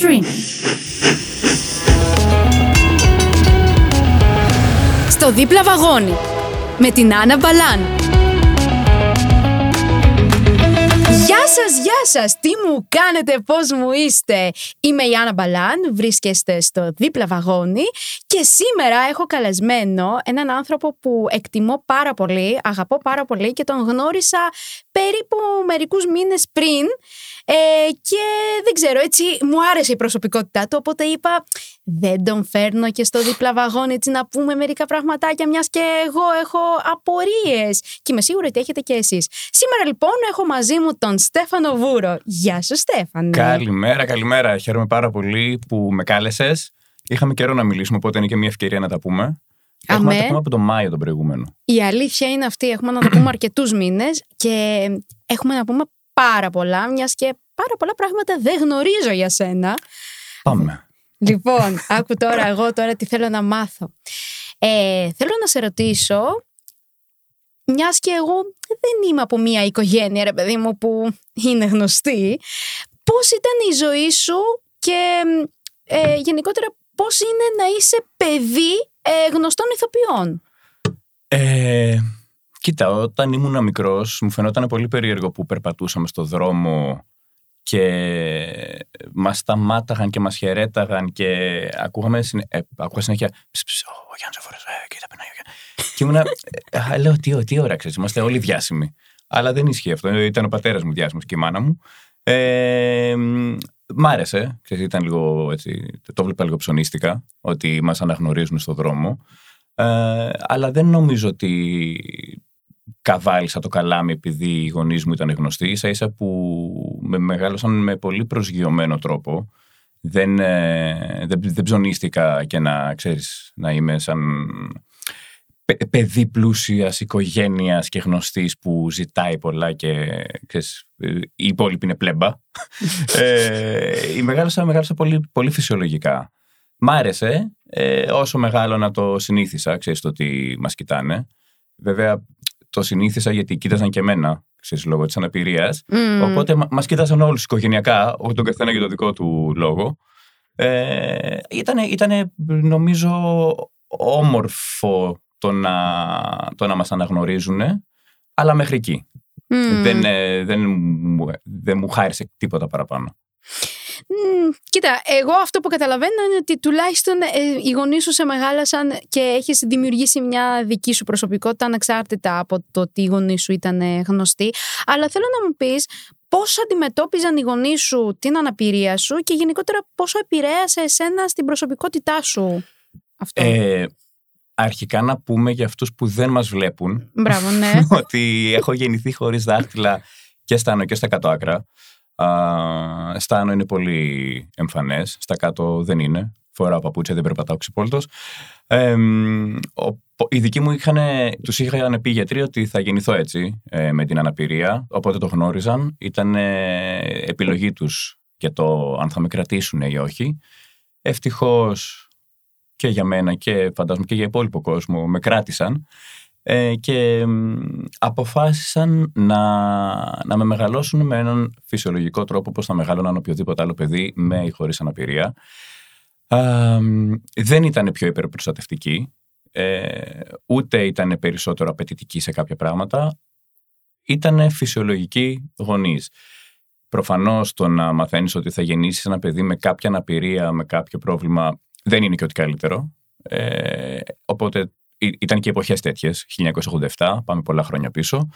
Stream. Στο δίπλα βαγόνι με την Άννα Μπαλάν. Γεια σας, γεια σας! Τι μου κάνετε, πώς μου είστε! Είμαι η Άννα Μπαλάν, βρίσκεστε στο δίπλα βαγόνι και σήμερα έχω καλεσμένο έναν άνθρωπο που εκτιμώ πάρα πολύ, αγαπώ πάρα πολύ και τον γνώρισα περίπου μερικούς μήνες πριν ε, και δεν ξέρω, έτσι μου άρεσε η προσωπικότητά του, οπότε είπα δεν τον φέρνω και στο δίπλα βαγόνι έτσι να πούμε μερικά πραγματάκια μιας και εγώ έχω απορίες και είμαι σίγουρη ότι έχετε και εσείς. Σήμερα λοιπόν έχω μαζί μου τον Στέφανο Βούρο. Γεια σου Στέφανο. Καλημέρα, καλημέρα. Χαίρομαι πάρα πολύ που με κάλεσες. Είχαμε καιρό να μιλήσουμε, οπότε είναι και μια ευκαιρία να τα πούμε. Έχουμε να τα πούμε από τον Μάιο τον προηγούμενο. Η αλήθεια είναι αυτή. Έχουμε να τα πούμε αρκετούς μήνες και έχουμε να πούμε πάρα πολλά, μιας και πάρα πολλά πράγματα δεν γνωρίζω για σένα. Πάμε. Λοιπόν, άκου τώρα εγώ τώρα τι θέλω να μάθω. Ε, θέλω να σε ρωτήσω, μιας και εγώ δεν είμαι από μια οικογένεια, ρε παιδί μου, που είναι γνωστή, πώς ήταν η ζωή σου και ε, γενικότερα πώς είναι να είσαι παιδί ε, γνωστών ηθοποιών; Ε, κοίτα, όταν ήμουν μικρός μου φαινόταν πολύ περίεργο που περπατούσαμε στο δρόμο και μας σταμάταγαν και μας χαιρέταγαν και ακούγαμε ε, ακούγα συνέχεια ο Γιάννης Αφορές, ε, κοίτα περνάει και ήμουνα, ε, λέω τι, τι ώρα ξέρεις, είμαστε όλοι διάσημοι αλλά δεν ισχύει αυτό, ήταν ο πατέρας μου διάσημος και η μάνα μου. Ε, μ' άρεσε, ξέρεις, ήταν λίγο έτσι, το βλέπα λίγο ψωνίστικα ότι μας αναγνωρίζουν στο δρόμο. Ε, αλλά δεν νομίζω ότι καβάλισα το καλάμι επειδή οι γονείς μου ήταν γνωστοί, ίσα ίσα που με μεγάλωσαν με πολύ προσγειωμένο τρόπο. Δεν, ε, δεν, δεν ψωνίστηκα και να, ξέρεις, να είμαι σαν παιδί πλούσιας οικογένειας και γνωστής που ζητάει πολλά και ξέρεις, η υπόλοιπη είναι πλέμπα. ε, η μεγάλωσα, μεγάλωσα πολύ, πολύ φυσιολογικά. Μ' άρεσε, ε, όσο μεγάλο να το συνήθισα, ξέρεις το ότι μας κοιτάνε. Βέβαια, το συνήθισα γιατί κοίταζαν και εμένα, ξέρεις, λόγω της αναπηρίας. Οπότε μας κοίταζαν όλους οικογενειακά, όχι τον καθένα για το δικό του λόγο. Ε, ήτανε, ήτανε, νομίζω, όμορφο το να, το να μας αναγνωρίζουν, αλλά μέχρι εκεί. Δεν, ε, δεν, δεν μου χάρισε τίποτα παραπάνω κοίτα, εγώ αυτό που καταλαβαίνω είναι ότι τουλάχιστον ε, οι γονείς σου σε μεγάλασαν και έχεις δημιουργήσει μια δική σου προσωπικότητα ανεξάρτητα από το ότι οι γονείς σου ήταν ε, γνωστοί. Αλλά θέλω να μου πεις πώς αντιμετώπιζαν οι γονείς σου την αναπηρία σου και γενικότερα πόσο επηρέασε εσένα στην προσωπικότητά σου αυτό. Ε, αρχικά να πούμε για αυτούς που δεν μας βλέπουν Μπράβο, ναι. ότι έχω γεννηθεί χωρίς δάχτυλα και στα άνω και στα κάτω άκρα. Στα άνω είναι πολύ εμφανές, στα κάτω δεν είναι. Φοράω παπούτσια, δεν περπατάω ξυπόλυτος. Ε, οι δικοί μου είχαν, τους είχαν πει γιατροί ότι θα γεννηθώ έτσι ε, με την αναπηρία, οπότε το γνώριζαν. Ήταν ε, επιλογή τους για το αν θα με κρατήσουν ή όχι. Ευτυχώς και για μένα και φαντάζομαι και για υπόλοιπο κόσμο με κράτησαν ε, και αποφάσισαν να, να με μεγαλώσουν με έναν φυσιολογικό τρόπο όπως θα μεγαλώναν οποιοδήποτε άλλο παιδί με ή χωρίς αναπηρία. δεν ήταν πιο υπερπροστατευτικοί, ε, ούτε ήταν περισσότερο απαιτητικοί σε κάποια πράγματα. Ήταν φυσιολογικοί γονείς. Προφανώς το να μαθαίνεις ότι θα γεννήσεις ένα παιδί με κάποια αναπηρία, με κάποιο πρόβλημα, δεν είναι και ό,τι καλύτερο. Ε, οπότε ήταν και εποχές τέτοιες, 1987, πάμε πολλά χρόνια πίσω.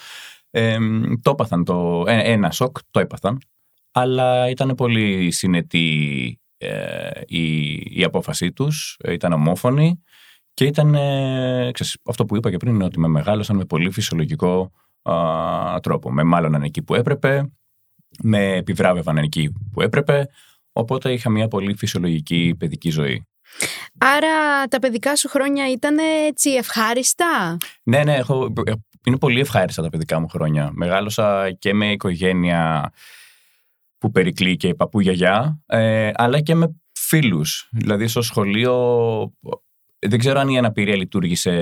Ε, το έπαθαν, το, ε, ένα σοκ το έπαθαν, αλλά ήταν πολύ συνετή ε, η, η απόφασή τους, ε, ήταν ομόφωνη και ήταν, ξέρεις, αυτό που είπα και πριν είναι ότι με μεγάλωσαν με πολύ φυσιολογικό τρόπο. Με μάλλον εκεί που έπρεπε, με επιβράβευαν εκεί που έπρεπε, οπότε είχα μια πολύ φυσιολογική παιδική ζωή. Άρα τα παιδικά σου χρόνια ήταν έτσι ευχάριστα; Ναι, ναι, έχω, είναι πολύ ευχάριστα τα παιδικά μου χρόνια. Μεγάλωσα και με οικογένεια που περικλεί και παππού γιαγιά, ε, αλλά και με φίλους. Δηλαδή στο σχολείο δεν ξέρω αν η αναπηρία λειτουργήσε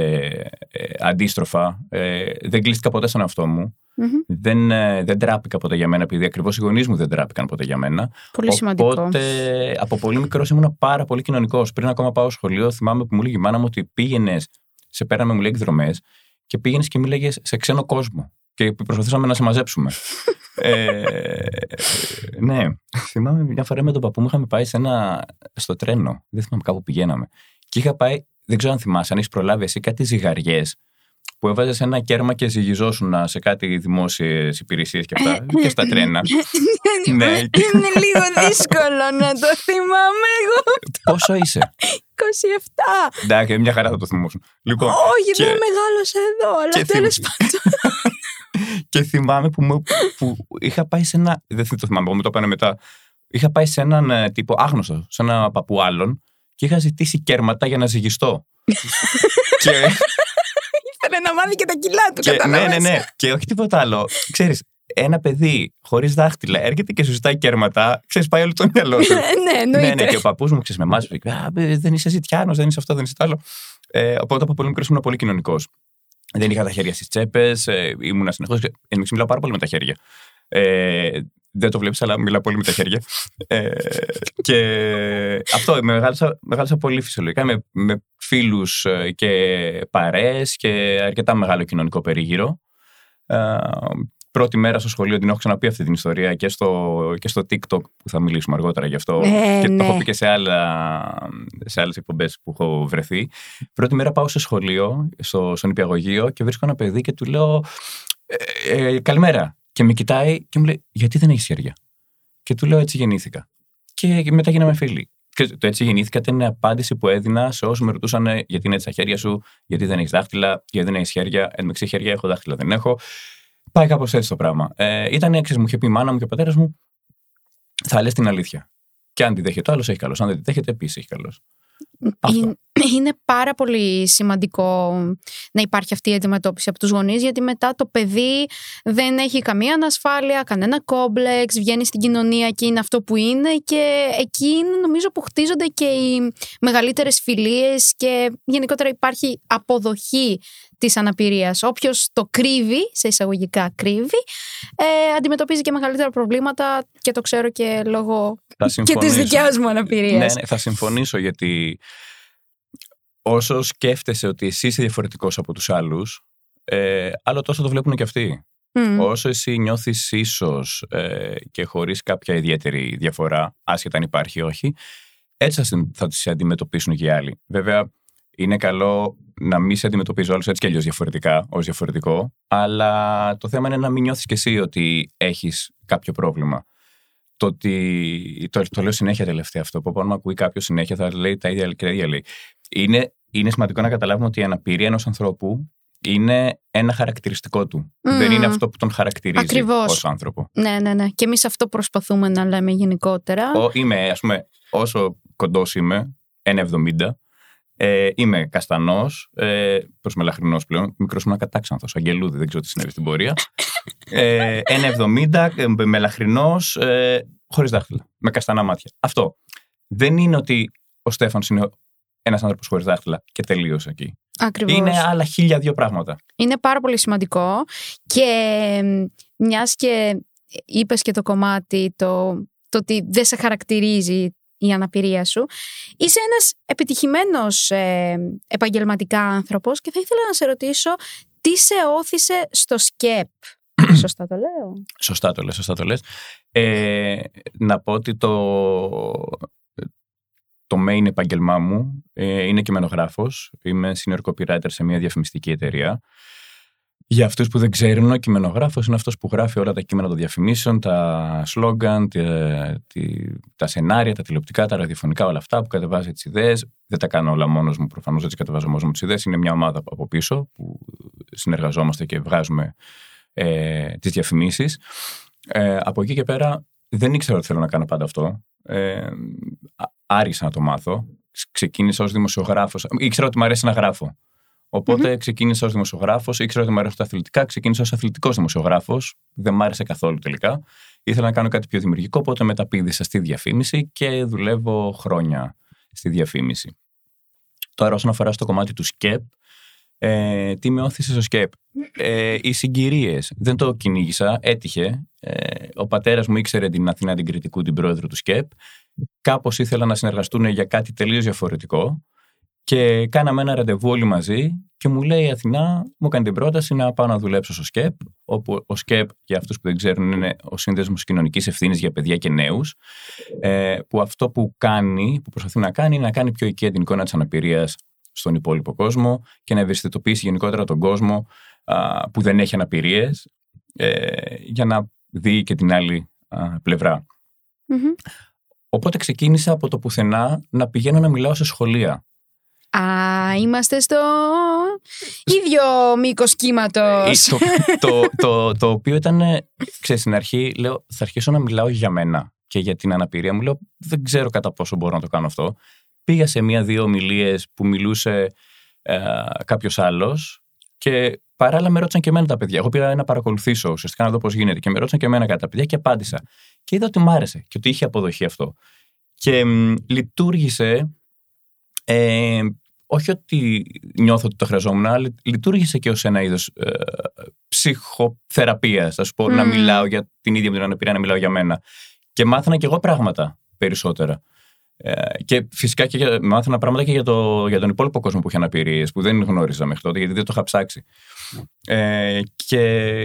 ε, αντίστροφα. Ε, δεν κλείστηκα ποτέ στον εαυτό μου. Μμμ. Δεν, ε, δεν τράπηκα ποτέ για μένα, επειδή ακριβώς οι γονείς μου δεν τράπηκαν ποτέ για μένα. Πολύ σημαντικό. Οπότε από πολύ μικρός ήμουν πάρα πολύ κοινωνικός. Πριν ακόμα πάω σχολείο, θυμάμαι που μου έλεγε η μάνα μου ότι πήγαινες, σε πέραμε μου λέει εκδρομές και πήγαινες και μίλαγες σε ξένο κόσμο. Και προσπαθήσαμε να σε μαζέψουμε. ε, ναι, θυμάμαι μια φορά με τον παππού μου είχαμε πάει σε ένα, στο τρένο. Δεν θυμάμαι κάπου πηγαίναμε. Και είχα πάει, δεν ξέρω αν θυμάσαι, αν έχεις προλάβει εσύ κάτι ζυγαριές που έβαζες ένα κέρμα και ζυγιζόσουν σε κάτι δημόσιες υπηρεσίες και αυτά. και στα τρένα. Ναι. Είναι λίγο δύσκολο να το θυμάμαι εγώ. Πόσο είσαι; 27. Εντάξει, μια χαρά θα το θυμόσουν. Λοιπόν, Όχι, και- δεν μεγάλωσα εδώ, αλλά και τέλος θυμ- πάντων. και θυμάμαι που, μου- που είχα πάει σε ένα. Δεν το θυμάμαι, μου το πάνε μετά. Είχα πάει σε έναν ε, τύπο άγνωστο, σε ένα παππού άλλον και είχα ζητήσει κέρματα για να ζυγιστώ. και, Ήθελε να μάθει και τα κιλά του, και, ναι, κατάλαβες; ναι, ναι. Και όχι τίποτα άλλο. Ξέρεις, ένα παιδί χωρίς δάχτυλα έρχεται και σου ζητάει κέρματα, ξέρεις, πάει όλο το μυαλό σου. ναι, ναι, εννοείται. ναι, και ο παππούς μου ξέρεις με εμάς. Δεν είσαι ζητιάνος, δεν είσαι αυτό, δεν είσαι το άλλο. Ε, οπότε από πολύ μικρός ήμουν πολύ κοινωνικός. Δεν είχα τα χέρια στις τσέπες, ε, ήμουνα συνεχώς. Εμεί μιλάω πάρα πολύ με τα χέρια. Ε, δεν το βλέπεις, αλλά μιλάω πολύ με τα χέρια. Ε, και αυτό, με μεγάλωσα, μεγάλωσα πολύ φυσιολογικά με, με φίλους και παρέες και αρκετά μεγάλο κοινωνικό περίγυρο. Ε, πρώτη μέρα στο σχολείο την έχω ξαναπεί αυτή την ιστορία και στο, και στο TikTok που θα μιλήσουμε αργότερα γι' αυτό. Ε, και ναι. το έχω πει και σε, άλλα, σε άλλες εκπομπές που έχω βρεθεί. Πρώτη μέρα πάω στο σχολείο, στο, στο νηπιαγωγείο και βρίσκω ένα παιδί και του λέω ε, ε, καλημέρα. Και με κοιτάει και μου λέει γιατί δεν έχεις χέρια; Και του λέω έτσι γεννήθηκα. Και μετά γίναμε φίλοι. Και το έτσι γεννήθηκα ήταν η απάντηση που έδινα σε όσους με ρωτούσαν ε, γιατί είναι έτσι τα χέρια σου, γιατί δεν έχεις δάχτυλα, γιατί δεν έχεις χέρια. Εν μεταξύ χέρια έχω, δάχτυλα δεν έχω. Πάει κάπως έτσι το πράγμα. Ε, ήταν, ξέρεις, μου είχε πει η μάνα μου και ο πατέρας μου, θα λες την αλήθεια. Και αν τη δέχεται ο άλλος, έχει καλός. Αν δεν τη δέχεται, επίσης έχει καλός. Αυτό. Είναι- Είναι πάρα πολύ σημαντικό να υπάρχει αυτή η αντιμετώπιση από τους γονείς γιατί μετά το παιδί δεν έχει καμία ανασφάλεια, κανένα κόμπλεξ, βγαίνει στην κοινωνία και είναι αυτό που είναι και εκεί είναι νομίζω που χτίζονται και οι μεγαλύτερες φιλίες και γενικότερα υπάρχει αποδοχή της αναπηρίας. Όποιος το κρύβει, σε εισαγωγικά κρύβει, ε, αντιμετωπίζει και μεγαλύτερα προβλήματα και το ξέρω και λόγω Θα και της συμφωνήσω. δικιάς μου αναπηρίας. Ναι, ναι, θα συμφωνήσω γιατί όσο σκέφτεσαι ότι εσύ είσαι διαφορετικός από τους άλλους, ε, άλλο τόσο το βλέπουν και αυτοί. Μμ. Όσο εσύ νιώθεις ίσως ε, και χωρίς κάποια ιδιαίτερη διαφορά, άσχετα αν υπάρχει ή όχι, έτσι θα συν- θα τις αντιμετωπίσουν και οι άλλοι. Βέβαια, είναι καλό να μην σε αντιμετωπίζει όλους έτσι και αλλιώς διαφορετικά, ως διαφορετικό, αλλά το θέμα είναι να μην νιώθεις και εσύ ότι έχεις κάποιο πρόβλημα. Το ότι. Το, το λέω συνέχεια τελευταία αυτό. Που όταν με ακούει κάποιος συνέχεια θα λέει τα ίδια και τα ίδια λέει. Είναι, είναι σημαντικό να καταλάβουμε ότι η αναπηρία ενός ανθρώπου είναι ένα χαρακτηριστικό του. Μμμ. Δεν είναι αυτό που τον χαρακτηρίζει Ακριβώς. ως άνθρωπο. Ναι, ναι, ναι. Και εμείς αυτό προσπαθούμε να λέμε γενικότερα. Ο, είμαι, ας πούμε, όσο κοντός είμαι, 1,70. Ε, είμαι καστανός, ε, προς μελαχρινός πλέον. Μικρός ήμουν κατάξανθο, αγγελούδι, δεν ξέρω τι συνέβη στην πορεία. Ε, 1,70, ε, μελαχρινός, ε, χωρίς δάχτυλα. Με καστανά μάτια. Αυτό. Δεν είναι ότι ο Στέφανος είναι ένας άνθρωπος χωρίς δάχτυλα και τελείωσε εκεί. Ακριβώς. Είναι άλλα χίλια δύο πράγματα. Είναι πάρα πολύ σημαντικό και μιας και είπες και το κομμάτι το, το ότι δεν σε χαρακτηρίζει η αναπηρία σου. Είσαι ένας επιτυχημένος ε, επαγγελματικά άνθρωπος και θα ήθελα να σε ρωτήσω τι σε όθησε στο σκέπ. Σωστά το λέω; Σωστά το λες, σωστά το λες. Ε, να πω ότι το, το main επάγγελμά μου ε, είναι κειμενογράφος. Είμαι senior copywriter σε μια διαφημιστική εταιρεία. Για αυτούς που δεν ξέρουν, ο κειμενογράφος είναι αυτός που γράφει όλα τα κείμενα των διαφημίσεων, τα σλόγκαν, τα, τη- τα σενάρια, τα τηλεοπτικά, τα ραδιοφωνικά, όλα αυτά που κατεβάζει τις ιδέες. Δεν τα κάνω όλα μόνος μου, προφανώς έτσι κατεβάζω μόνος μου τις ιδέες. Είναι μια ομάδα από πίσω που συνεργαζόμαστε και βγάζουμε ε, τις διαφημίσεις. Ε, από εκεί και πέρα δεν ήξερα ότι θέλω να κάνω πάντα αυτό. Ε, α- άργησα να το μάθω. Ξ- Ξεκίνησα ως δημοσιογράφος. Ήξερα ότι μου αρέσει να γράφω. Οποτε ξεκίνησα ως δημοσιογράφος. Ήξερα ότι μου αρέσουν τα αθλητικά. Ξεκίνησα ως αθλητικός δημοσιογράφος. Δεν μ' άρεσε καθόλου τελικά. Ήθελα να κάνω κάτι πιο δημιουργικό, οπότε μεταπήδησα στη διαφήμιση και δουλεύω χρόνια στη διαφήμιση. Τώρα, όσον αφορά στο κομμάτι του ΣΚΕΠ, ε, τι με όθησε στο ΣΚΕΠ. Ε, οι συγκυρίες. Δεν το κυνήγησα, έτυχε. Ε, ο πατέρας μου ήξερε την Αθηνά την Κρητικού, την πρόεδρο του ΣΚΕΠ. Κάπως ήθελα να συνεργαστούν για κάτι τελείως διαφορετικό. Και κάναμε ένα ραντεβού όλοι μαζί και μου λέει η Αθηνά, μου κάνει την πρόταση να πάω να δουλέψω στο ΣΚΕΠ, όπου ο ΣΚΕΠ, για αυτούς που δεν ξέρουν, είναι ο Σύνδεσμος Κοινωνικής Ευθύνης για Παιδιά και Νέους, ε, που αυτό που κάνει, που προσπαθεί να κάνει, είναι να κάνει πιο οικία την εικόνα της αναπηρίας στον υπόλοιπο κόσμο και να ευαισθητοποιήσει γενικότερα τον κόσμο α, που δεν έχει αναπηρίες, ε, για να δει και την άλλη α, πλευρα Οπότε ξεκίνησα από το πουθενά να πηγαίνω να μιλάω σε σχολεία. Α, είμαστε στο ίδιο μήκος κύματος. Ε, το, το, το, το, οποίο ήταν, ξέρεις, στην αρχή λέω, θα αρχίσω να μιλάω για μένα και για την αναπηρία μου. Λέω, δεν ξέρω κατά πόσο μπορώ να το κάνω αυτό. Πήγα σε μία-δύο ομιλίες που μιλούσε ε, κάποιος άλλος και παράλληλα με ρώτησαν και εμένα τα παιδιά. Εγώ πήγα να παρακολουθήσω ουσιαστικά να δω πώς γίνεται και με ρώτησαν και εμένα κάτι τα παιδιά και απάντησα. Και είδα ότι μου άρεσε και ότι είχε αποδοχή αυτό. Και μ, λειτουργήσε ε, όχι ότι νιώθω ότι το χρειαζόμουν, αλλά λειτουργήσε και ως ένα είδος ε, ψυχοθεραπείας. Α πω, να μιλάω για την ίδια μου την αναπηρία, να μιλάω για μένα. Και μάθανα κι εγώ πράγματα περισσότερα. Ε, και φυσικά και για, μάθανα πράγματα και για, το, για τον υπόλοιπο κόσμο που είχε αναπηρίες, που δεν γνώριζα μέχρι τότε, γιατί δεν το είχα ψάξει. Ε, και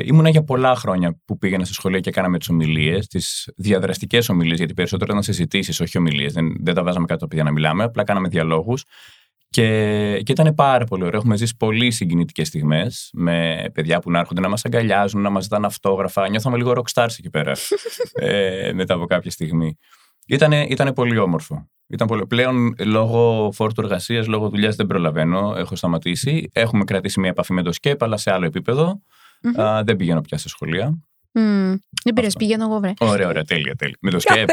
ήμουνα για πολλά χρόνια που πήγαινα στη σχολεία και κάναμε τις ομιλίες, τις διαδραστικές ομιλίες, γιατί περισσότερο ήταν συζητήσεις, όχι ομιλίες. Δεν, δεν τα βάζαμε κάτω για να μιλάμε, απλά κάναμε διαλόγους. Και, και ήταν πάρα πολύ ωραίο. Έχουμε ζήσει πολύ συγκινητικές στιγμές με παιδιά που να έρχονται να μας αγκαλιάζουν, να μας δίνουν αυτόγραφα. Νιώθαμε λίγο rockstars εκεί πέρα ε, μετά από κάποια στιγμή. Ήτανε, ήτανε πολύ όμορφο. Ήταν πολύ... Πλέον λόγω φόρτου εργασίας, λόγω δουλειάς δεν προλαβαίνω. Έχω σταματήσει. Έχουμε κρατήσει μια επαφή με το ΣΚΕΠ, αλλά σε άλλο επίπεδο. Mm-hmm. Α, δεν πηγαίνω πια σε σχολεία. Mm. Δεν πειράζει, πηγαίνω εγώ, βρε. Ωραία, ωραία, τέλεια, τέλεια. Με το ΣΚΕΠ.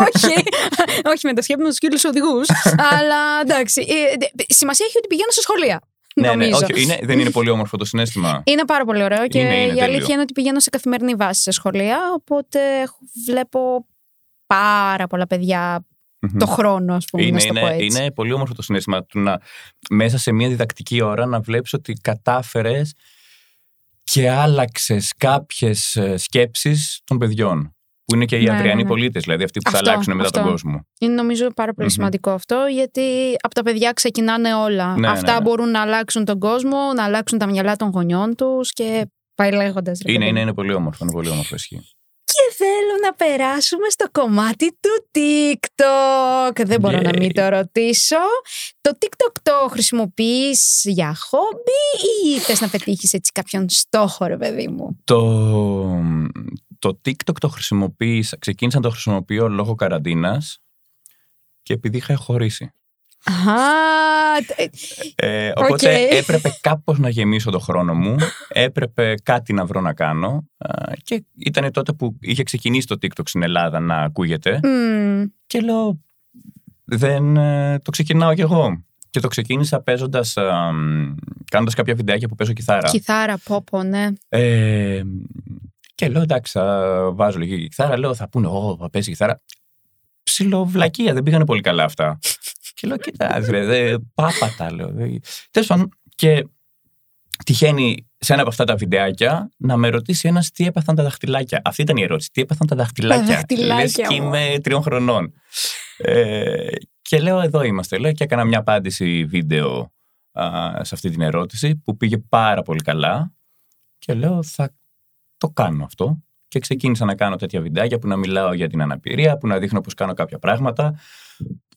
όχι, όχι με το ΣΚΕΠ, με τους κύριου οδηγούς. αλλά εντάξει. Ε, σημασία έχει ότι πηγαίνω σε σχολεία. Ναι, ναι, όχι, είναι, δεν είναι πολύ όμορφο το συνέστημα. Είναι πάρα πολύ ωραίο και είναι, είναι η αλήθεια είναι ότι πηγαίνω σε καθημερινή βάση σε σχολεία. Οπότε βλέπω πάρα πολλά παιδιά το χρόνο, ας πούμε. Είναι, να είναι, έτσι. είναι πολύ όμορφο το συνέστημα του να μέσα σε μια διδακτική ώρα να βλέπεις ότι κατάφερες και άλλαξες κάποιες σκέψεις των παιδιών. Που είναι και οι ναι, αυριανοί ναι, ναι. πολίτες, δηλαδή αυτοί που αυτό, θα αλλάξουν μετά αυτό. τον κόσμο. Είναι νομίζω πάρα πολύ mm-hmm. σημαντικό αυτό, γιατί από τα παιδιά ξεκινάνε όλα. Ναι, Αυτά ναι, ναι. μπορούν να αλλάξουν τον κόσμο, να αλλάξουν τα μυαλά των γονιών τους και πάει λέγοντας. Είναι, είναι, είναι πολύ όμορφο. Είναι πολύ όμορφο, ισχύει. Και θέλω να περάσουμε στο κομμάτι του TikTok. Δεν μπορώ να μην το ρωτήσω. Το TikTok το χρησιμοποιείς για χόμπι ή θες να πετύχεις έτσι κάποιον στόχο, ρε παιδί μου; Το, το TikTok το χρησιμοποιείς, ξεκίνησα να το χρησιμοποιώ λόγω καραντίνας και επειδή είχα χωρίσει. Ε, οπότε έπρεπε κάπως να γεμίσω το χρόνο μου, έπρεπε κάτι να βρω να κάνω και ήταν τότε που είχε ξεκινήσει το TikTok στην Ελλάδα να ακούγεται και λέω δεν ε, το ξεκινάω κι εγώ. Και το ξεκίνησα παίζοντας, κάνοντας κάποια βιντεάκια που παίζω κιθάρα. Κιθάρα, πόπο, ναι. Ε, και λέω εντάξει, βάζω λίγη κιθάρα. Λέω θα πούνε, Ω, θα παίζει κιθάρα. Ψιλοβλακία, δεν πήγανε πολύ καλά αυτά. Και λέω, κοίτα, δε, πάπατα, λέω. Τέλος πάντων, και τυχαίνει σε ένα από αυτά τα βιντεάκια να με ρωτήσει ένας τι έπαθαν τα δαχτυλάκια. Αυτή ήταν η ερώτηση. Τι έπαθαν τα δαχτυλάκια. Τα δαχτυλάκια. και είμαι τριών χρονών. Ε, και λέω, εδώ είμαστε. Λέω, και έκανα μια απάντηση βίντεο α, σε αυτή την ερώτηση που πήγε πάρα πολύ καλά. Και λέω, θα το κάνω αυτό. Και ξεκίνησα να κάνω τέτοια βιντεάκια που να μιλάω για την αναπηρία, που να δείχνω πώ κάνω κάποια πράγματα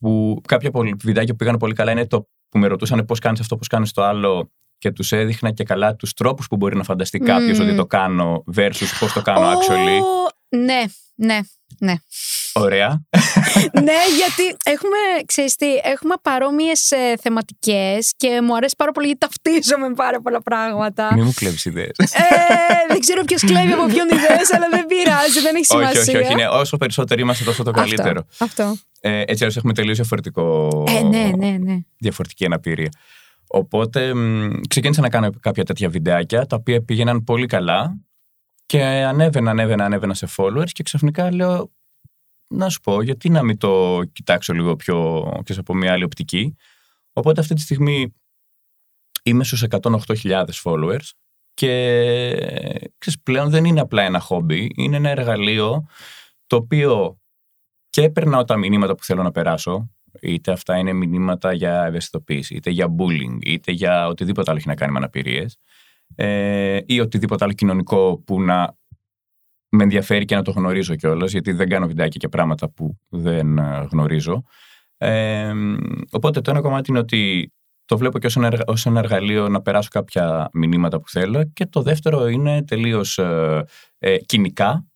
που κάποια βιντεάκια που πήγαν πολύ καλά είναι το που με ρωτούσαν πώς κάνεις αυτό, πώς κάνεις το άλλο και τους έδειχνα και καλά τους τρόπους που μπορεί να φανταστεί κάποιος mm. ότι το κάνω versus πώς το κάνω actually. Ναι, ναι, ναι. Ωραία. ναι, γιατί έχουμε, ξέρεις τι, έχουμε παρόμοιες ε, θεματικές και μου αρέσει πάρα πολύ γιατί ταυτίζομαι πάρα πολλά πράγματα. Μην μου κλέβεις ιδέες. ε, δεν ξέρω ποιος κλέβει από ποιον ιδέες, αλλά δεν πειράζει, δεν έχει σημασία. Όχι, όχι, όχι. Ναι, όσο περισσότερο είμαστε τόσο το καλύτερο. Αυτό. αυτό. Ε, έτσι αλλιώς έχουμε τελείως διαφορετικό... Ε, ναι, ναι, ναι. Διαφορετική αναπηρία. Οπότε ξεκίνησα να κάνω κάποια τέτοια βιντεάκια τα οποία πήγαιναν πολύ καλά και ανέβαινα, ανέβαινα, ανέβαινα σε followers και ξαφνικά λέω να σου πω γιατί να μην το κοιτάξω λίγο πιο και από μια άλλη οπτική. Οπότε αυτή τη στιγμή είμαι στους 108.000 followers και ξέρεις, πλέον δεν είναι απλά ένα χόμπι, είναι ένα εργαλείο το οποίο και έπαιρνα τα μηνύματα που θέλω να περάσω, είτε αυτά είναι μηνύματα για ευαισθητοποίηση, είτε για bullying, είτε για οτιδήποτε άλλο έχει να κάνει με αναπηρίες ε, ή οτιδήποτε άλλο κοινωνικό που να με ενδιαφέρει και να το γνωρίζω κιόλας, γιατί δεν κάνω βιντεάκια και πράγματα που δεν ε, γνωρίζω. Ε, οπότε το ένα κομμάτι είναι ότι το βλέπω και ως ένα, ως ένα εργαλείο να περάσω κάποια μηνύματα που θέλω και το δεύτερο είναι τελείως ε, ε κοινικά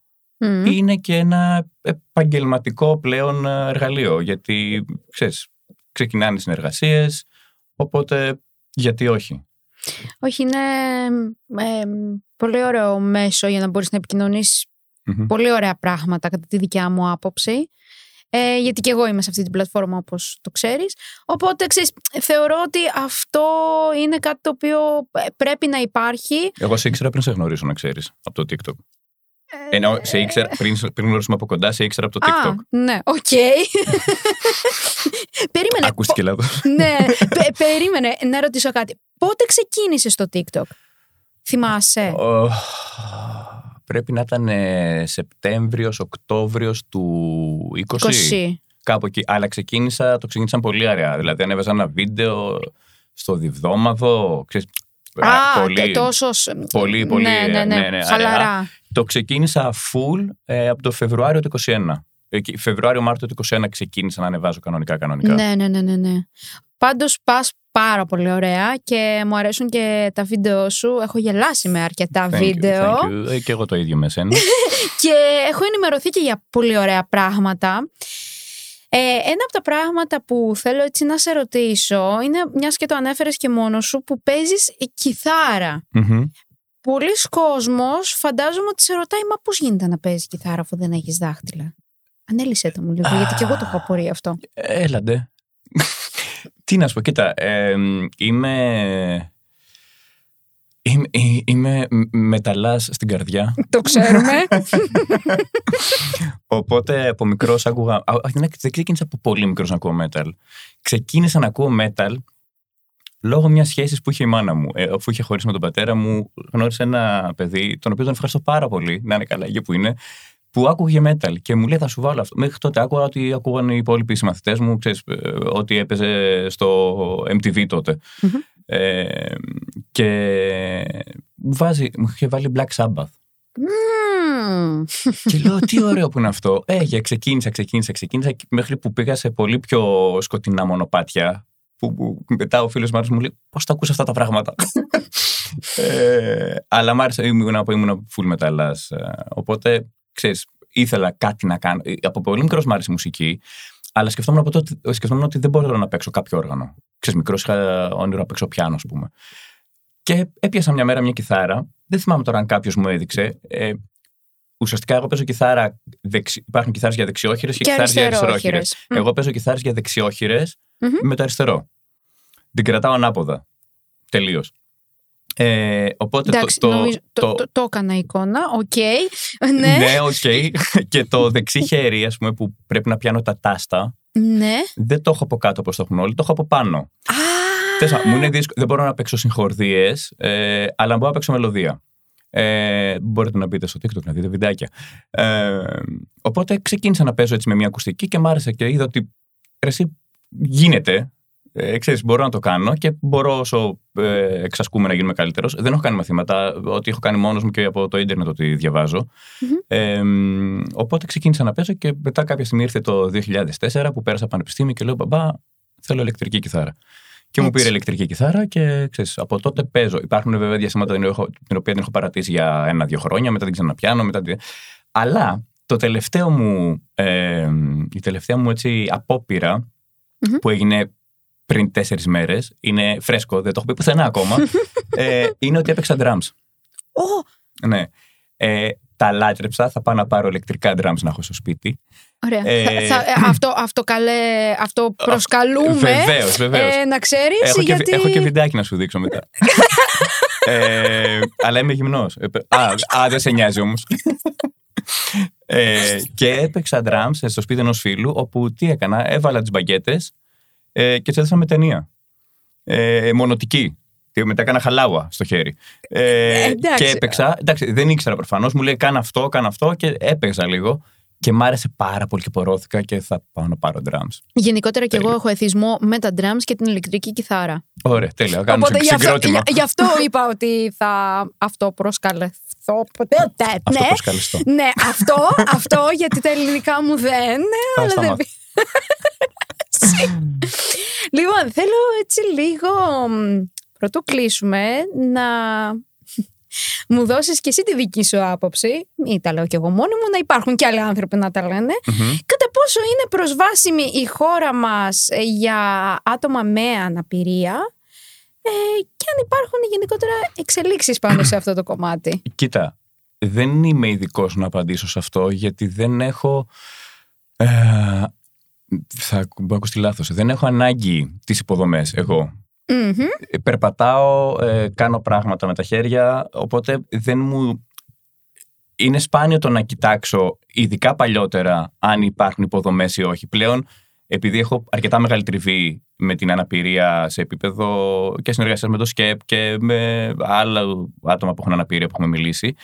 είναι και ένα επαγγελματικό πλέον ε, εργαλείο γιατί ξέρεις, ξεκινάνε συνεργασίες οπότε γιατί όχι. Όχι, είναι πολύ ωραίο μέσο για να μπορείς να επικοινωνείς πολύ ωραία πράγματα κατά τη δικιά μου άποψη. Ε, γιατί και εγώ είμαι σε αυτή την πλατφόρμα όπως το ξέρεις. Οπότε ξέρεις, θεωρώ ότι αυτό είναι κάτι το οποίο ε, πρέπει να υπάρχει. Εγώ σε ήξερα πριν σε γνωρίσω να ξέρεις από το TikTok. Ε, Ενώ σε ήξερα, πριν, πριν γνωρίσουμε από κοντά, σε ήξερα από το TikTok. Α, ναι, οκ. περίμενε. Ακούστηκε λάθος. ναι, περίμενε να ρωτήσω κάτι. Πότε ξεκίνησε το TikTok, θυμάσαι; πρέπει να ήταν ε, Σεπτέμβριος, Οκτώβριος του 20. 20. Κάπου εκεί. Αλλά ξεκίνησα, το ξεκίνησαν πολύ αραιά. Δηλαδή ανέβαζα ένα βίντεο στο διβδόμαδο. Ξέρεις, Α, πολύ, τόσο. Πολύ, πολύ. Ναι, ναι, ναι. ναι, ναι Χαλαρά. Το ξεκίνησα full ε, από το Φεβρουάριο του 21. Φεβρουάριο-Μάρτιο του 2021 ξεκίνησα να ανεβάζω κανονικά κανονικά. Ναι, ναι, ναι, ναι. ναι. Πάντως πας πάρα πολύ ωραία και μου αρέσουν και τα βίντεο σου. Έχω γελάσει με αρκετά βίντεο. You, ε, Και εγώ το ίδιο με σένα. και έχω ενημερωθεί και για πολύ ωραία πράγματα. Ε, ένα από τα πράγματα που θέλω έτσι να σε ρωτήσω είναι, μιας και το ανέφερες και μόνος σου, που παίζεις κιθάρα. Mm-hmm. Πολλοί κόσμος φαντάζομαι ότι σε ρωτάει, μα πώς γίνεται να παίζεις κιθάρα αφού δεν έχεις δάχτυλα; Ανέλησε το μου λίγο, γιατί και εγώ το έχω απορεί αυτό. Έλαντε. Τι να σου πω, κοίτα, ε, είμαι... Είμαι, είμαι μεταλλάς στην καρδιά. Το ξέρουμε. Οπότε από μικρός άκουγα. Δεν ξεκίνησα από πολύ μικρός να ακούω metal. Ξεκίνησα να ακούω metal λόγω μιας σχέσης που είχε η μάνα μου. Ε, αφού είχε χωρίσει με τον πατέρα μου, γνώρισε ένα παιδί, τον οποίο τον ευχαριστώ πάρα πολύ, να είναι καλά εκεί που είναι, που άκουγε metal και μου λέει θα σου βάλω αυτό. Μέχρι τότε άκουγα ότι ακούγαν οι υπόλοιποι συμμαθητές μου, ξέρεις, ε, ότι έπαιζε στο MTV τοτε Ε, και μου, βάζει, μου είχε βάλει Black Sabbath. Mm. και λέω τι ωραίο που είναι αυτό. Ε, για ξεκίνησα, ξεκίνησα, ξεκίνησα μέχρι που πήγα σε πολύ πιο σκοτεινά μονοπάτια που, που μετά ο φίλος μου λέει πώς τα ακούς αυτά τα πράγματα; ε, αλλά μ' άρεσε, ήμουν, ήμουν full metal. Ε, οπότε ξέρεις, ήθελα κάτι να κάνω. Ε, από πολύ μικρός μου άρεσε η μουσική, αλλά σκεφτόμουν, από τότε, σκεφτόμουν ότι δεν μπορώ να παίξω κάποιο όργανο. Ξέρεις, μικρός είχα όνειρο να παίξω πιάνο, ας πούμε. Και έπιασα μια μέρα μια κιθάρα. Δεν θυμάμαι τώρα αν κάποιος μου έδειξε. Ε, ουσιαστικά, εγώ παίζω κιθάρα. Δεξι... Υπάρχουν κιθάρες για δεξιόχειρες και, και κιθάρες για αριστερόχειρες. Mm. Εγώ παίζω κιθάρες για δεξιόχειρες mm-hmm. με το αριστερό. Την κρατάω ανάποδα. Τελείως. Ε, οπότε Εντάξει, το, νομίζω, το, το, το, έκανα εικόνα, ok. Okay. Ναι, ναι ok. Okay. και το δεξί χέρι, ας πούμε, που πρέπει να πιάνω τα τάστα, ναι. δεν το έχω από κάτω όπως το έχουν όλοι, το έχω από πάνω. Α, τέσπα, μου είναι δύσκολο, δεν μπορώ να παίξω συγχορδίες, ε, αλλά μπορώ να παίξω μελωδία. Ε, μπορείτε να μπείτε στο TikTok να δείτε βιντεάκια. Ε, οπότε ξεκίνησα να παίζω έτσι με μια ακουστική και μ' άρεσε και είδα ότι εσύ γίνεται, ε, ξέρεις, μπορώ να το κάνω και μπορώ όσο ε, εξασκούμε να γίνουμε καλύτερος. Δεν έχω κάνει μαθήματα. Ό,τι έχω κάνει μόνος μου και από το ίντερνετ ότι διαβάζω. Mm-hmm. Ε, οπότε ξεκίνησα να παίζω και μετά κάποια στιγμή ήρθε το 2004 που πέρασα πανεπιστήμιο και λέω Μπαμπά, θέλω ηλεκτρική κιθάρα. Και μου πήρε ηλεκτρική κιθάρα και ξέρεις, από τότε παίζω. Υπάρχουν βέβαια διαστήματα την οποία την έχω παρατήσει για ένα-δύο χρόνια, μετά την ξαναπιάνω. Μετά... Αλλά το τελευταίο μου, ε, η τελευταία μου έτσι απόπειρα mm-hmm. που έγινε πριν τέσσερις μέρες. Είναι φρέσκο, δεν το έχω πει πουθενά ακόμα. ε, είναι ότι έπαιξα drums. Oh. Ναι. Ε, τα λάτρεψα. Θα πάω να πάρω ηλεκτρικά drums να έχω στο σπίτι. Ωραία. Ε, θα, ε, αυτό, αυτό, καλέ, αυτό προσκαλούμε. Βεβαίως, βεβαίως. Ε, να ξέρεις. Έχω, γιατί... και, έχω και βιντεάκι να σου δείξω μετά. ε, αλλά είμαι γυμνός. Α, α, δεν σε νοιάζει όμως. ε, και έπαιξα drums στο σπίτι ενός φίλου, όπου τι έκανα, έβαλα τις μπαγκέτες ε, και έτσι με ταινία. ε, μονοτική. Και μετά έκανα χαλάουα στο χέρι. Ε, εντάξει. και έπαιξα. Εντάξει, δεν ήξερα προφανώς. Μου λέει: Κάνε αυτό, κάνε αυτό. Και έπαιξα λίγο. Και μ' άρεσε πάρα πολύ και πορώθηκα και θα πάω να πάρω drums. Γενικότερα και εγώ Τέλεια. έχω εθισμό με τα drums και την ηλεκτρική κιθάρα. Ωραία, τέλεια. Κάνω Οπότε γι' αυτό, συγκρότημα. γι' γι' αυτό είπα ότι θα αυτό προσκαλεθώ ποτέ. Ναι, Αυτό ναι. προσκαλεστώ. Ναι, αυτό, αυτό, γιατί τα ελληνικά μου δεν. Θα αλλά δεν σταμάτω. Λοιπόν, θέλω έτσι λίγο, μ, πρωτού κλείσουμε, να μου δώσεις και εσύ τη δική σου άποψη, μην τα λέω κι εγώ μόνη μου, να υπάρχουν και άλλοι άνθρωποι να τα λένε, Μμμ. κατά πόσο είναι προσβάσιμη η χώρα μας ε, για άτομα με αναπηρία ε, και αν υπάρχουν γενικότερα εξελίξεις πάνω σε αυτό το κομμάτι. Κοίτα, δεν είμαι ειδικός να απαντήσω σε αυτό γιατί δεν έχω. Ε, θα μπορώ να ακουστεί λάθος. Δεν έχω ανάγκη τις υποδομές εγώ. Μμμ. Ε, Περπατάω, ε, κάνω πράγματα με τα χέρια, οπότε δεν μου... Είναι σπάνιο το να κοιτάξω, ειδικά παλιότερα, αν υπάρχουν υποδομές ή όχι. Πλέον, επειδή έχω αρκετά μεγάλη τριβή με την αναπηρία σε επίπεδο και συνεργασίας με το ΣΚΕΠ και με άλλα άτομα που έχουν αναπηρία που έχουμε μιλήσει,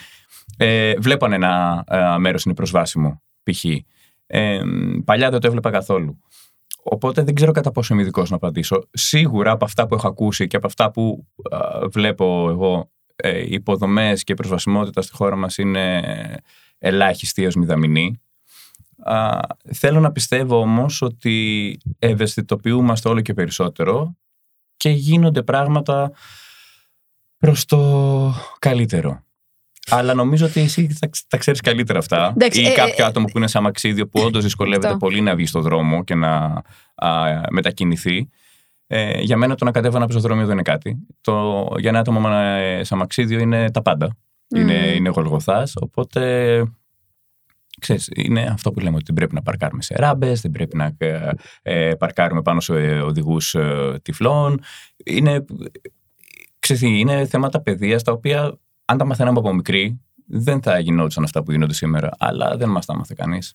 ε, βλέπω αν ένα ε, μέρος είναι προσβάσιμο, π.χ. Ε, παλιά δεν το έβλεπα καθόλου. Οπότε δεν ξέρω κατά πόσο είμαι ειδικός να απαντήσω. Σίγουρα από αυτά που έχω ακούσει και από αυτά που α, βλέπω εγώ, ε, οι υποδομές και η προσβασιμότητα στη χώρα μας είναι ελάχιστη έως μηδαμινή. Α, θέλω να πιστεύω όμως ότι ευαισθητοποιούμαστε όλο και περισσότερο και γίνονται πράγματα προς το καλύτερο. Αλλά νομίζω ότι εσύ θα, τα ξέρεις καλύτερα αυτά. Εντάξει, ή ε, κάποιο ε, άτομο που είναι σε αμαξίδιο που όντως δυσκολεύεται Αυτό. πολύ να βγει στο δρόμο και να α, μετακινηθεί. Ε, για μένα το να κατέβω ένα πεζοδρόμιο δεν είναι κάτι. Το, για ένα άτομο με- σε αμαξίδιο είναι τα πάντα. Είναι, Μμμ. είναι γολγοθάς, οπότε ξέρεις, είναι αυτό που λέμε ότι δεν πρέπει να παρκάρουμε σε ράμπες, δεν πρέπει να ε, ε, παρκάρουμε πάνω σε οδηγούς ε, τυφλών. Είναι, ξέρεις, τι, είναι θέματα παιδείας τα οποία αν τα μαθαίναμε από μικρή δεν θα γινόντουσαν αυτά που γίνονται σήμερα, αλλά δεν μας τα μάθε κανείς.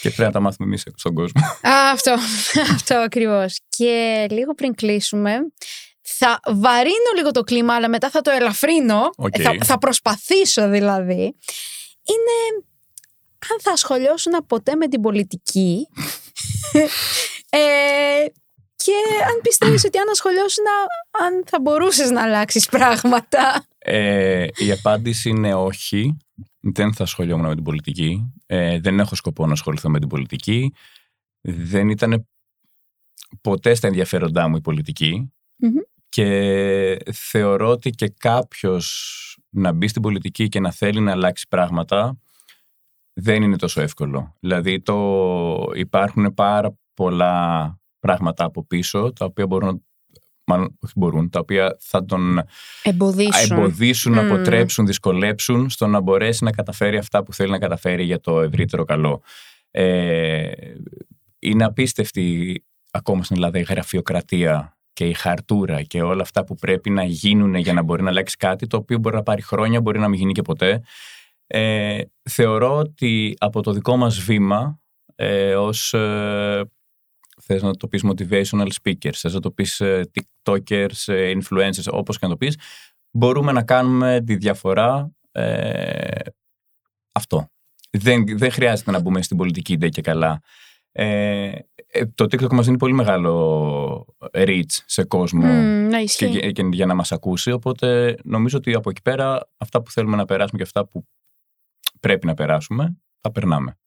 Και πρέπει να τα μάθουμε εμείς στον κόσμο. Α, αυτό, αυτό ακριβώς. Και λίγο πριν κλείσουμε, θα βαρύνω λίγο το κλίμα, αλλά μετά θα το ελαφρύνω. Οκ. Θα, θα προσπαθήσω δηλαδή. Είναι αν θα ασχολιόσουν ποτέ με την πολιτική ε, και αν πιστεύεις ότι αν ασχολιόσουν αν θα μπορούσες να αλλάξεις πράγματα. Ε, η απάντηση είναι όχι. Δεν θα ασχολιόμουν με την πολιτική. Ε, δεν έχω σκοπό να ασχοληθώ με την πολιτική. Δεν ήταν ποτέ στα ενδιαφέροντά μου η πολιτική. Μμμ. Και θεωρώ ότι και κάποιος να μπει στην πολιτική και να θέλει να αλλάξει πράγματα δεν είναι τόσο εύκολο. Δηλαδή το, υπάρχουν πάρα πολλά πράγματα από πίσω τα οποία μπορούν, μάλλον όχι μπορούν, τα οποία θα τον Εμποδίσουν. εμποδίσουν, Μμμ. αποτρέψουν, δυσκολέψουν στο να μπορέσει να καταφέρει αυτά που θέλει να καταφέρει για το ευρύτερο καλό. Ε, είναι απίστευτη ακόμα στην Ελλάδα η γραφειοκρατία και η χαρτούρα και όλα αυτά που πρέπει να γίνουν για να μπορεί να αλλάξει κάτι το οποίο μπορεί να πάρει χρόνια, μπορεί να μην γίνει και ποτέ. Ε, θεωρώ ότι από το δικό μας βήμα ε, ως ε, θες να το πεις motivational speakers, θες να το πεις ε, tiktokers, ε, influencers, όπως και να το πεις, μπορούμε να κάνουμε τη διαφορά ε, αυτό. Δεν, δεν χρειάζεται να μπούμε στην πολιτική ντε και καλά. Ε, ε, το TikTok μας δίνει πολύ μεγάλο reach σε κόσμο Μμ, να και, ισχύει. για- και για να μας ακούσει, οπότε νομίζω ότι από εκεί πέρα αυτά που θέλουμε να περάσουμε και αυτά που πρέπει να περάσουμε, θα περνάμε.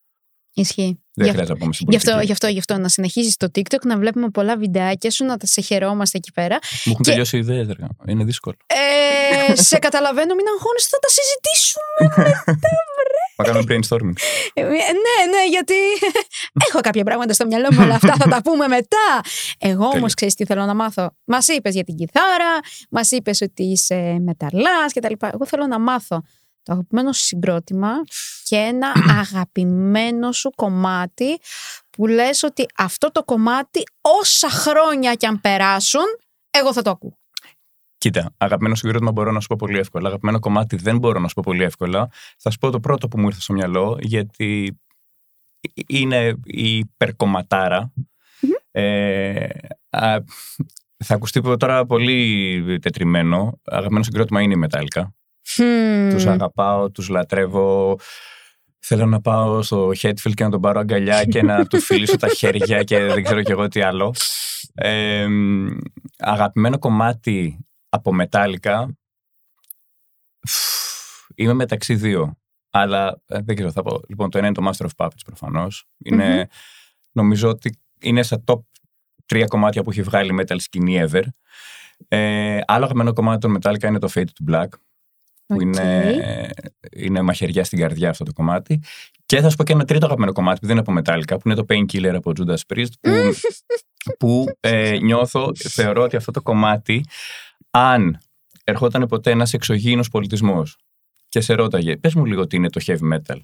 Ισχύει. Δεν Γι' χρειάζεται να πούμε στην Γι' πολιτική. αυτό, γι, αυτό, γι' αυτό να συνεχίσεις το TikTok, να βλέπουμε πολλά βιντεάκια σου, να τα σε χαιρόμαστε εκεί πέρα. Μου έχουν και- τελειώσει οι ιδέες, ρε. Είναι δύσκολο. Ε, σε καταλαβαίνω, μην αγχώνεσαι, θα τα συζητήσουμε. Θα κάνουμε brainstorming. Ε, ναι, ναι, γιατί έχω κάποια πράγματα στο μυαλό μου, αλλά αυτά θα τα πούμε μετά. Εγώ όμως Τέλεια. ξέρεις τι θέλω να μάθω; Μας είπες για την κιθάρα, μας είπες ότι είσαι μεταλλάς κτλ. Εγώ θέλω να μάθω το αγαπημένο σου συγκρότημα και ένα αγαπημένο σου κομμάτι που λες ότι αυτό το κομμάτι όσα χρόνια κι αν περάσουν, εγώ θα το ακούω. Κοίτα, αγαπημένο συγκρότημα μπορώ να σου πω πολύ εύκολα. Αγαπημένο κομμάτι δεν μπορώ να σου πω πολύ εύκολα. Θα σου πω το πρώτο που μου ήρθε στο μυαλό, γιατί είναι η υπερκομματάρα. Ε, α, Θα ακουστεί τώρα πολύ τετριμένο. Αγαπημένο συγκρότημα είναι η Μετάλλικα. Hmm. Τους αγαπάω, τους λατρεύω. Θέλω να πάω στο Χέτφιλ και να τον πάρω αγκαλιά και να του φιλήσω τα χέρια και δεν ξέρω κι εγώ τι άλλο. Ε, αγαπημένο κομμάτι από Μετάλλικα. Είμαι μεταξύ δύο. Αλλά ε, δεν ξέρω, θα πω. Λοιπόν, το ένα είναι το Master of Puppets προφανώς. ειναι Νομίζω ότι είναι στα top τρία κομμάτια που έχει βγάλει metal σκηνή ever. Ε, άλλο αγαπημένο κομμάτι των Metallica είναι το Fade to Black. Που είναι, είναι μαχαιριά στην καρδιά αυτό το κομμάτι. Και θα σου πω και ένα τρίτο αγαπημένο κομμάτι που δεν είναι από Metallica, που είναι το Painkiller από Judas Priest, που, που ε, νιώθω, θεωρώ ότι αυτό το κομμάτι, αν ερχόταν ποτέ ένας εξωγήινος πολιτισμός και σε ρώταγε, πες μου λίγο τι είναι το heavy metal,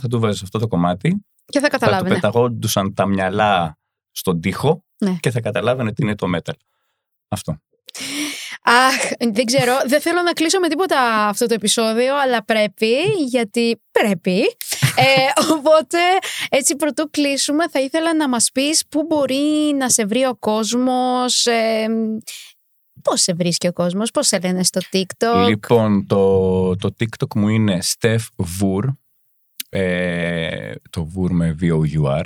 θα του βάζεις αυτό το κομμάτι. Και θα καταλάβαινε. Θα του πεταγόντουσαν τα μυαλά στον τοίχο Ναι. και θα καταλάβαινε τι είναι το metal. Αυτό. Αχ, δεν ξέρω. Δεν θέλω να κλείσω με τίποτα αυτό το επεισόδιο, αλλά πρέπει, γιατί πρέπει. Ε, οπότε, έτσι πρωτού κλείσουμε, θα ήθελα να μας πεις πού μπορεί να σε βρει ο κόσμος, ε, πώς σε βρίσκει ο κόσμος, πώς σε λένε στο TikTok. Λοιπόν, το, το TikTok μου είναι Steph Vour. Ε, το Vour με V-O-U-R.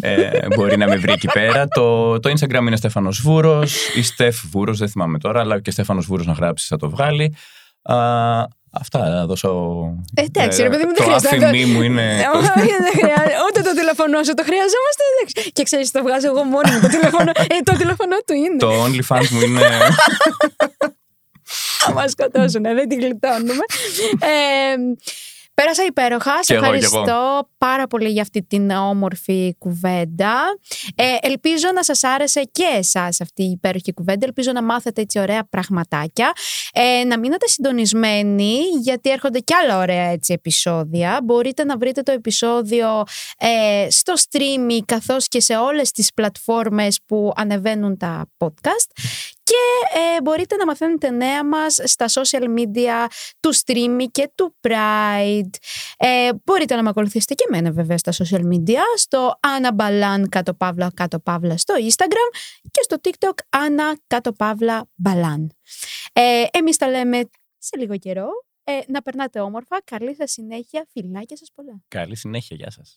Ε, μπορεί να με βρει εκεί πέρα. Το, το Instagram είναι Στέφανος Βούρος ή Στεφ Βούρος, δεν θυμάμαι τώρα, αλλά και Στέφανος Βούρος να γράψει θα το βγάλει. Α, αυτά, να δώσω... Ε, εντάξει, ρε παιδί μου, δεν το χρειάζεται. άφημί μου είναι... Ε, όχι, δεν χρειάζεται. Ούτε το τηλεφωνό σου το χρειαζόμαστε. εντάξει. Και ξέρεις, το βγάζω εγώ μόνη μου το τηλεφωνό. Ε, το τηλεφωνό του είναι. το OnlyFans μου είναι... Θα μας σκοτώσουν, δεν την γλιτώνουμε. Ε, Πέρασα υπέροχα. Σε Κι εγώ, κι ευχαριστώ πάρα πολύ για αυτή την όμορφη κουβέντα. Ε, ελπίζω να σας άρεσε και εσάς αυτή η υπέροχη κουβέντα. Ελπίζω να μάθετε έτσι ωραία πραγματάκια. Ε, να μείνετε συντονισμένοι γιατί έρχονται κι άλλα ωραία έτσι επεισόδια. Μπορείτε να βρείτε το επεισόδιο ε, στο streaming καθώς και σε όλες τις πλατφόρμες που ανεβαίνουν τα podcast. Και ε, μπορείτε να μαθαίνετε νέα μας στα social media του Streamy και του Pride. Ε, μπορείτε να με ακολουθήσετε και εμένα βέβαια στα social media, στο Anna Balan κάτω παύλα κάτω παύλα στο Instagram και στο TikTok Anna κάτω παύλα Balan. Ε, εμείς τα λέμε σε λίγο καιρό. Ε, να περνάτε όμορφα. Καλή σας συνέχεια. Φιλάκια σας πολλά. Καλή συνέχεια, γεια σας.